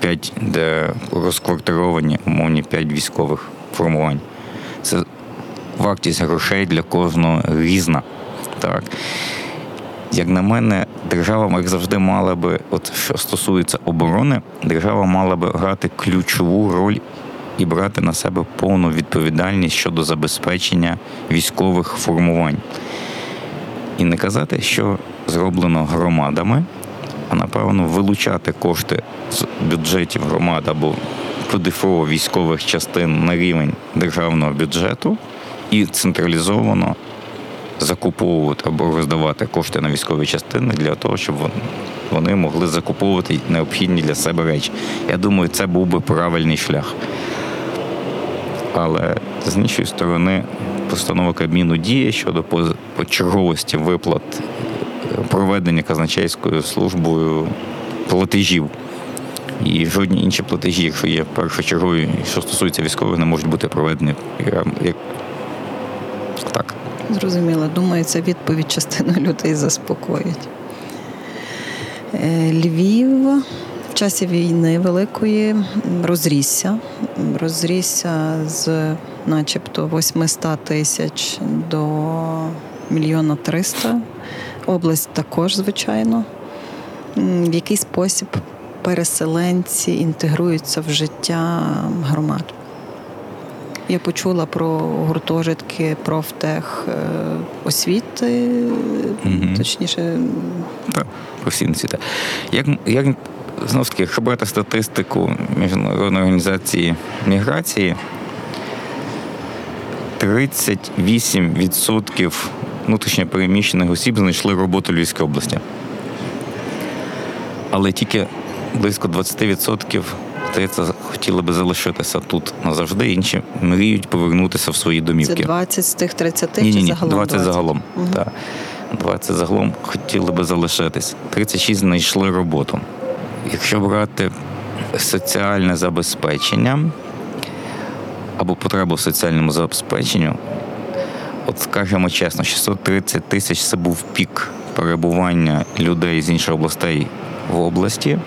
Speaker 2: 5, де розквартировані умовні 5 військових формувань. Це вартість грошей для кожного різна. Так. Як на мене, держава, як завжди, мала би, от що стосується оборони, держава мала би грати ключову роль і брати на себе повну відповідальність щодо забезпечення військових формувань. І не казати, що зроблено громадами, а напевно вилучати кошти з бюджетів громад або ПДФО військових частин на рівень державного бюджету і централізовано закуповувати або роздавати кошти на військові частини для того, щоб вони могли закуповувати необхідні для себе речі. Я думаю, це був би правильний шлях. Але з іншої сторони, постанова Кабміну діє щодо почерговості виплат е, проведення казначейською службою платежів. І жодні інші платежі, якщо є першочергові, що стосується військових, не можуть бути проведені як, так.
Speaker 1: Зрозуміло, думаю, це відповідь частину людей заспокоїть. Е, Львів в часі війни великої розрісся. Розрісся з начебто 800 тисяч до мільйона 300. Область також, звичайно. В який спосіб переселенці інтегруються в життя громад? Я почула про гуртожитки профтех е, освіти,
Speaker 2: Мгм.
Speaker 1: точніше,
Speaker 2: Так, постійно ці. так. Як, як знову ж таки, якщо брати статистику Міжнародної організації міграції, 38% внутрішньо переміщених осіб знайшли роботу в Львівській області. Але тільки близько 20% здається, хотіли би залишитися тут назавжди, інші мріють повернутися в свої домівки.
Speaker 1: це 20 з тих 30
Speaker 2: Ні,
Speaker 1: чи
Speaker 2: ні,
Speaker 1: загалом
Speaker 2: 20 загалом.
Speaker 1: Мгм.
Speaker 2: Так. 20 загалом хотіли би залишитись. 36 знайшли роботу. Якщо брати соціальне забезпечення або потребу в соціальному забезпеченню, от скажемо чесно, 630 тисяч це був пік перебування людей з інших областей в області.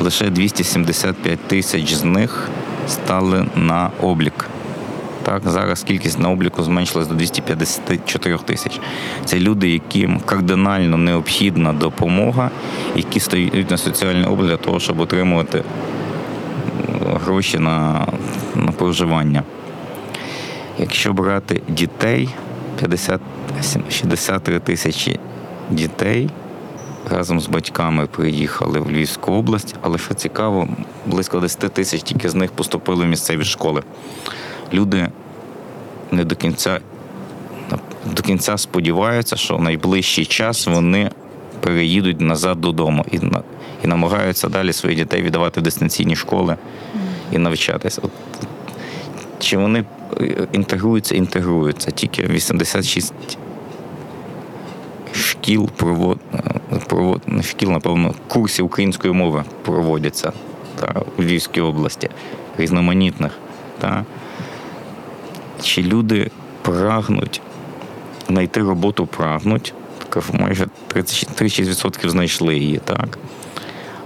Speaker 2: Лише 275 тисяч з них стали на облік Так, зараз кількість на обліку зменшилась до 254 тисяч. Це люди, яким кардинально необхідна допомога, які стоять на соціальний облік для того, щоб отримувати гроші на, на проживання. Якщо брати дітей, 50, 63 тисячі дітей разом з батьками приїхали в Львівську область, але що цікаво, близько 10 тисяч тільки з них поступили в місцеві школи. Люди не до кінця до кінця сподіваються, що в найближчий час вони переїдуть назад додому і, і намагаються далі своїх дітей віддавати в дистанційні школи і навчатися. Чи вони е, інтегруються, інтегруються. Тільки 86 шкіл провод, е, провод шкіл, напевно, курсів української мови проводяться та, у Львівській області, різноманітних. Та. Чи люди прагнуть знайти роботу, прагнуть. Майже 36% знайшли її, так.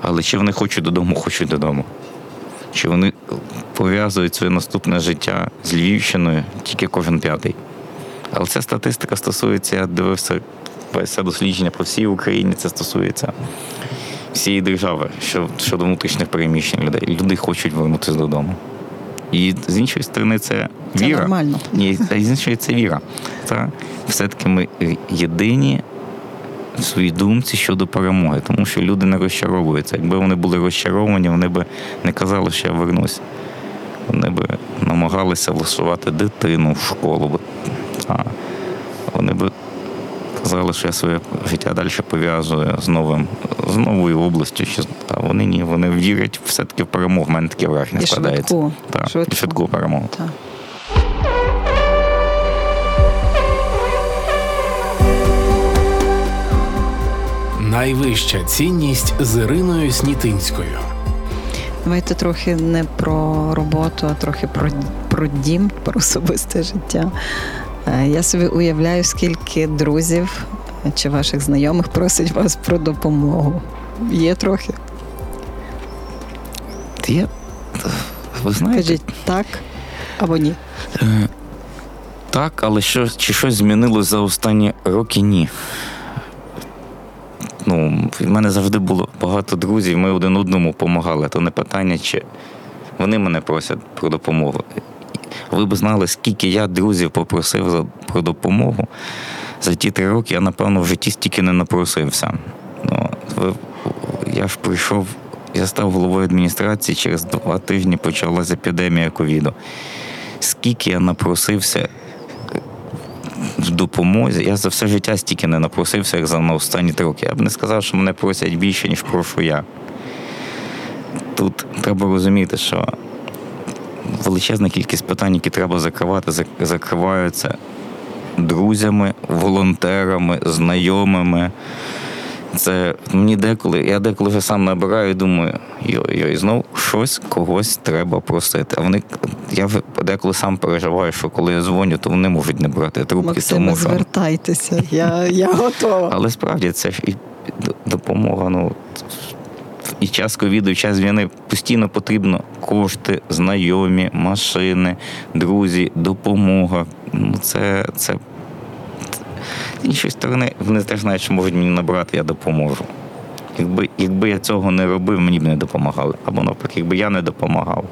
Speaker 2: Але чи вони хочуть додому, хочуть додому. Чи вони пов'язують своє наступне життя з Львівщиною тільки кожен п'ятий. Але ця статистика стосується, я дивився все дослідження по всій Україні, це стосується всієї держави що, щодо внутрішніх переміщень людей. Люди хочуть повернутися додому. І з іншої сторони, це,
Speaker 1: Це
Speaker 2: віра.
Speaker 1: нормально.
Speaker 2: Ні, а з іншої це віра. Та? Все-таки ми єдині в своїй думці щодо перемоги, тому що люди не розчаровуються. Якби вони були розчаровані, вони б не казали, що я вернусь. Вони б намагалися влаштувати дитину в школу. А вони б що я своє життя далі пов'язую з новим, з новою областю. Що, а вони ні, вони вірять все-таки в перемогу. В мене таке враження складається.
Speaker 1: швидку.
Speaker 2: Так,
Speaker 1: Швидку.
Speaker 2: швидку перемогу.
Speaker 1: Так.
Speaker 3: Найвища цінність з Іриною Снітинською.
Speaker 1: Давайте трохи не про роботу, а трохи про, про дім, про особисте життя. Е, Я собі уявляю, скільки друзів чи ваших знайомих просить вас про допомогу. Є трохи.
Speaker 2: Я, ви знаєте,
Speaker 1: Кажіть так або ні.
Speaker 2: Е, Так, але що, чи щось змінилось за останні роки? Ні. Ну, в мене завжди було багато друзів, ми один одному допомагали. То не питання, чи вони мене просять про допомогу. Ви б знали, скільки я друзів попросив за, про допомогу. За ті три роки я, напевно, в житті стільки не напросився. Ну, ви, я ж прийшов, я став головою адміністрації, через два тижні почалася епідемія ковіду. Скільки я напросився в допомозі, я за все життя стільки не напросився, як за на останні три роки. Я б не сказав, що мене просять більше, ніж прошу я. Тут треба розуміти, що величезна кількість питань, які треба закривати, зак- закриваються друзями, волонтерами, знайомими. Це мені деколи, я деколи вже сам набираю і думаю, йой-йой, знов щось когось треба просити. А вони, я деколи сам переживаю, що коли я дзвоню, то вони можуть не брати трубки,
Speaker 1: Максиме,
Speaker 2: тому що.
Speaker 1: звертайтеся. Я, я готова.
Speaker 2: Але справді це ж і допомога. Ну і час ковіду, і час війни постійно потрібно кошти, знайомі, машини, друзі, допомога. Ну, це, це з іншої сторони, вони теж знають, що можуть мені набрати, я допоможу. Якби, якби я цього не робив, мені б не допомагали. Або навпаки, якби я не допомагав,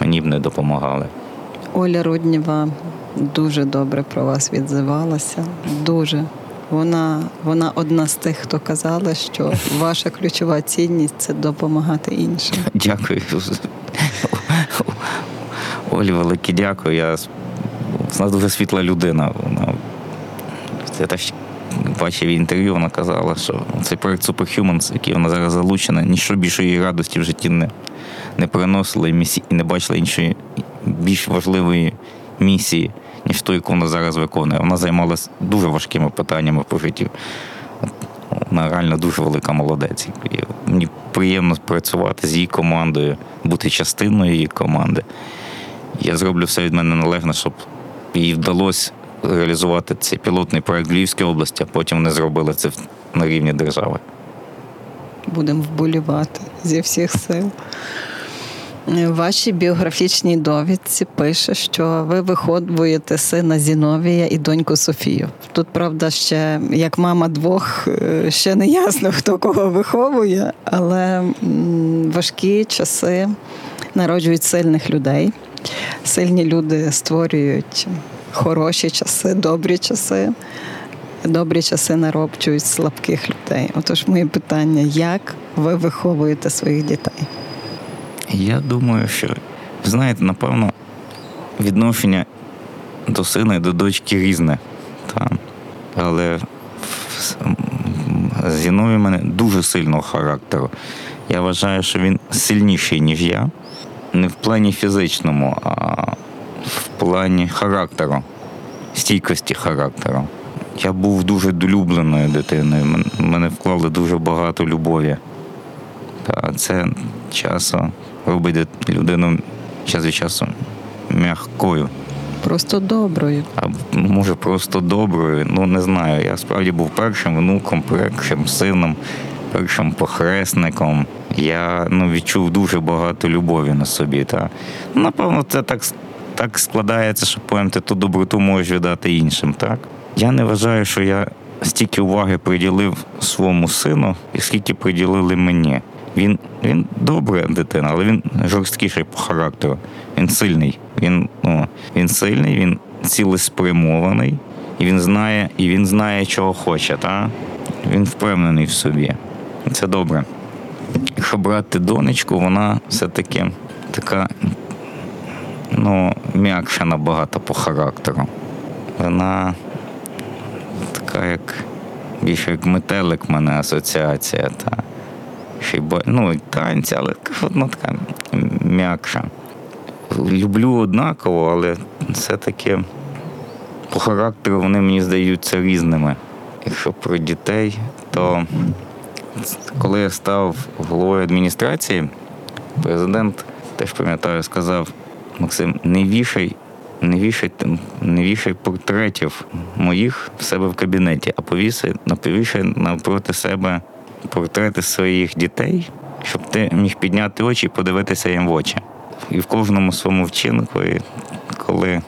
Speaker 2: мені б не допомагали.
Speaker 1: Оля Руднєва дуже добре про вас відзивалася. Дуже. Вона, вона одна з тих, хто казала, що ваша ключова цінність це допомагати іншим.
Speaker 2: Дякую. Олі, велике дякую. Я нас дуже світла людина. Вона я теж бачив інтерв'ю, вона казала, що цей проект Superhumans, який вона зараз залучена, ніщо більшої радості в житті не, не місі, і не бачила іншої більш важливої місії, ніж ту, яку вона зараз виконує. Вона займалася дуже важкими питаннями по житті. Вона реально дуже велика молодець. І мені приємно працювати з її командою, бути частиною її команди. Я зроблю все від мене належне, щоб їй вдалося реалізувати цей пілотний проект в Львівській області, а потім вони зробили це на рівні держави.
Speaker 1: Будемо вболівати зі всіх сил. В вашій біографічній довідці пише, що ви виховуєте сина Зіновія і доньку Софію. Тут, правда, ще як мама двох, е, ще не ясно, хто кого виховує, але важкі часи народжують сильних людей. Сильні люди створюють хороші часи, добрі часи. Добрі часи народжують слабких людей. Отож, моє питання: як ви виховуєте своїх дітей?
Speaker 2: Я думаю, що знаєте, напевно, відношення до сина і до дочки різне. Та. Але Зіновій в мене дуже сильного характеру. Я вважаю, що він сильніший, ніж я. Не в плані фізичному, а в плані характеру, стійкості характеру. Я був дуже долюбленою дитиною. Мене вклали дуже багато любові. Та це часом робить людину час від часу м'якою.
Speaker 1: Просто доброю.
Speaker 2: А може просто доброю. Ну не знаю. Я справді був першим внуком, першим сином, першим похресником. Я ну, відчув дуже багато любові на собі. Та. Напевно, це так так складається, що потім ти ту доброту можеш віддати іншим. так? Я не вважаю, що я стільки уваги приділив своєму сину, і скільки приділили мені. Він він добра дитина, але він жорсткіший по характеру. Він сильний. Він ну, він сильний, він цілеспрямований, і він знає, і він знає, чого хоче. Та? Він впевнений в собі. Це добре. Якщо брати донечку, вона все-таки така ну, м'якша набагато по характеру. Вона така, як більше як метелик в мене асоціація. Та й ну, танці, але одна така м'якша. Люблю однаково, але все-таки по характеру вони мені здаються різними. Якщо про дітей, то коли я став головою адміністрації, президент теж пам'ятаю, сказав: Максим, не вішай, не вішай, не вішай портретів моїх в себе в кабінеті, а повішай, повішай навпроти себе портрети своїх дітей, щоб ти міг підняти очі і подивитися їм в очі. І в кожному своєму вчинку, коли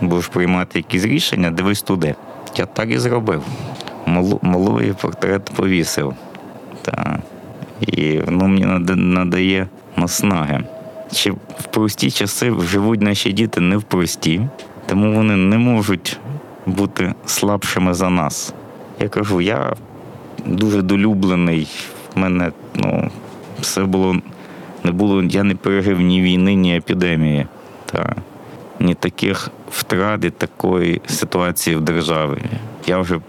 Speaker 2: будеш приймати якісь рішення, дивись туди. Я так і зробив. Малий портрет повісив. Та. І воно мені надає наснаги. Чи в прості часи живуть наші діти не в прості, тому вони не можуть бути слабшими за нас. Я кажу, я дуже долюблений. В мене ну, все було не було, я не пережив ні війни, ні епідемії, та ні таких втрат і такої ситуації в державі. Я вже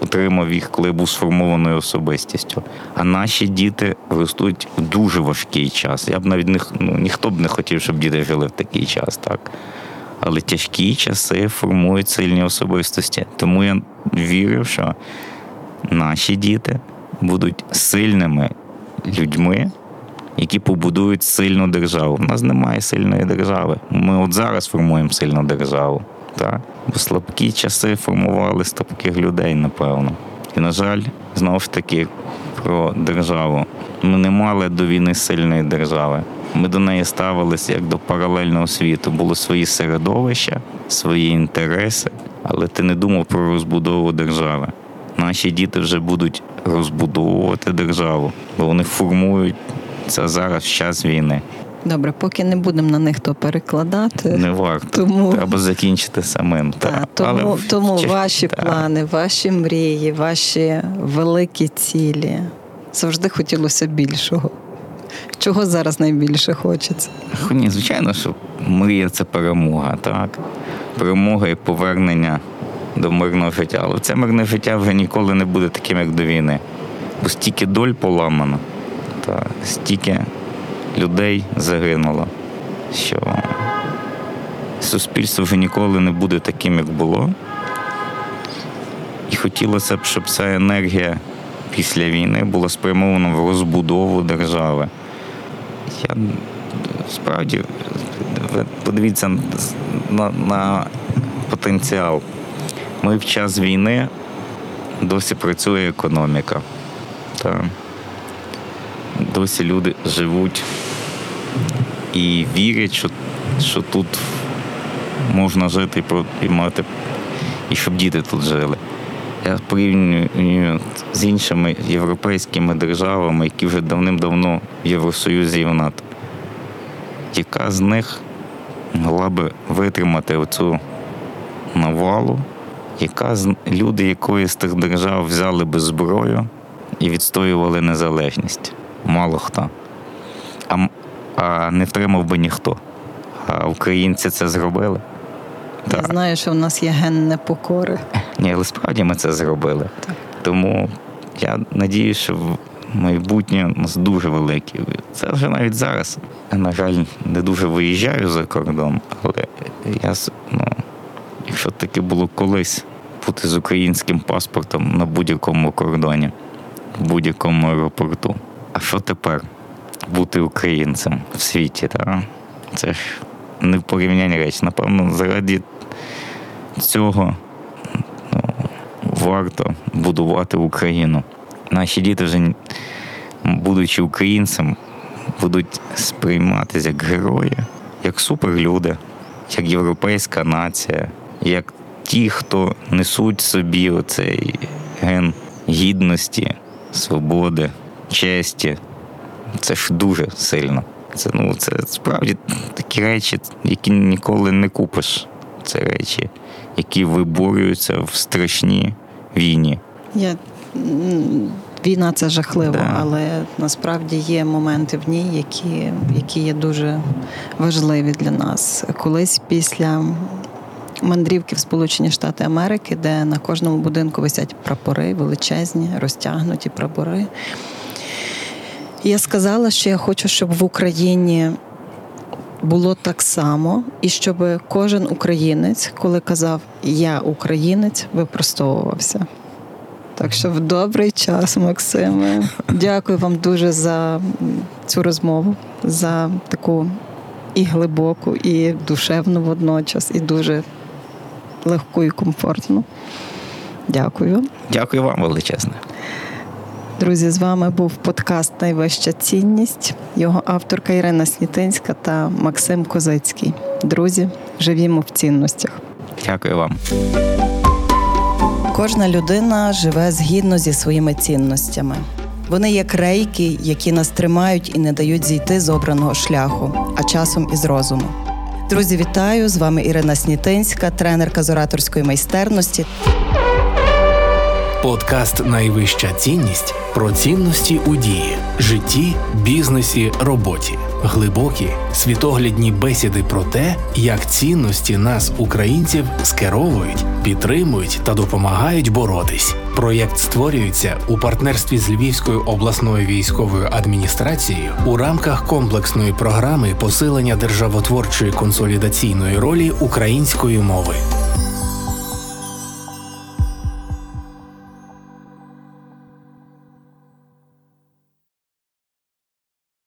Speaker 2: отримав їх, коли був сформованою особистістю. А наші діти ростуть в дуже важкий час. Я б навіть не ну, ніхто б не хотів, щоб діти жили в такий час, так. Але тяжкі часи формують сильні особистості. Тому я вірив, що наші діти будуть сильними людьми, які побудують сильну державу. У нас немає сильної держави. Ми от зараз формуємо сильну державу. Так? Бо слабкі часи формували слабких людей, напевно. І, на жаль, знову ж таки про державу. Ми не мали до війни сильної держави. Ми до неї ставилися як до паралельного світу. Було свої середовища, свої інтереси, але ти не думав про розбудову держави наші діти вже будуть розбудовувати державу, бо вони формують це зараз в час війни.
Speaker 1: Добре, поки не будемо на них то перекладати.
Speaker 2: Не варто. Тому... Треба закінчити самим.
Speaker 1: Так, та. Тому Але... тому ваші та. плани, ваші мрії, ваші великі цілі. Завжди хотілося більшого. Чого зараз найбільше хочеться?
Speaker 2: Ні, звичайно, що мрія це перемога, так? Перемога і повернення до мирного життя. Але це мирне життя вже ніколи не буде таким, як до війни. Бо стільки доль поламано, та стільки людей загинуло, що суспільство вже ніколи не буде таким, як було. І хотілося б, щоб ця енергія після війни була спрямована в розбудову держави. Я справді подивіться на, на потенціал. Ми в час війни досі працює економіка. Та досі люди живуть і вірять, що, що тут можна жити і мати, і щоб діти тут жили. Я порівнюю з іншими європейськими державами, які вже давним-давно в Євросоюзі і в НАТО. Яка з них могла би витримати оцю навалу, яка з люди якої з тих держав взяли би зброю і відстоювали незалежність? Мало хто. А, а не втримав би ніхто. А українці це зробили.
Speaker 1: Я так. знаю, що в нас є ген непокори.
Speaker 2: Ні, але справді ми це зробили. Так. Тому я надію, що майбутнє у нас дуже велике. Це вже навіть зараз. Я, на жаль, не дуже виїжджаю за кордон, але я ну, якщо таке було колись бути з українським паспортом на будь-якому кордоні, в будь-якому аеропорту. А що тепер? Бути українцем в світі, так? Це ж не в порівнянні речі. Напевно, заради цього ну, варто будувати Україну. Наші діти вже, будучи українцем, будуть сприйматися як герої, як суперлюди, як європейська нація, як ті, хто несуть собі оцей ген гідності, свободи, честі. Це ж дуже сильно. Це ну, це справді такі речі, які ніколи не купиш. Це речі, які виборюються в страшній війні.
Speaker 1: Я... Війна це жахливо, да. але насправді є моменти в ній, які які є дуже важливі для нас. Колись після мандрівки в Сполучені Штати Америки, де на кожному будинку висять прапори, величезні, розтягнуті прапори. Я сказала, що я хочу, щоб в Україні було так само, і щоб кожен українець, коли казав Я українець, випростовувався. Так що в добрий час, Максиме. Дякую вам дуже за цю розмову, за таку і глибоку, і душевну водночас, і дуже легку і комфортну. Дякую.
Speaker 2: Дякую вам величезне.
Speaker 1: Друзі, з вами був подкаст Найвища цінність. Його авторка Ірина Снітинська та Максим Козицький. Друзі, живімо в цінностях.
Speaker 2: Дякую вам.
Speaker 1: Кожна людина живе згідно зі своїми цінностями. Вони як рейки, які нас тримають і не дають зійти з обраного шляху, а часом із розуму. Друзі, вітаю! З вами Ірина Снітинська, тренерка з ораторської майстерності.
Speaker 3: Подкаст Найвища цінність про цінності у дії, житті, бізнесі, роботі, глибокі світоглядні бесіди про те, як цінності нас, українців, скеровують, підтримують та допомагають боротись. Проєкт створюється у партнерстві з Львівською обласною військовою адміністрацією у рамках комплексної програми посилення державотворчої консолідаційної ролі української мови.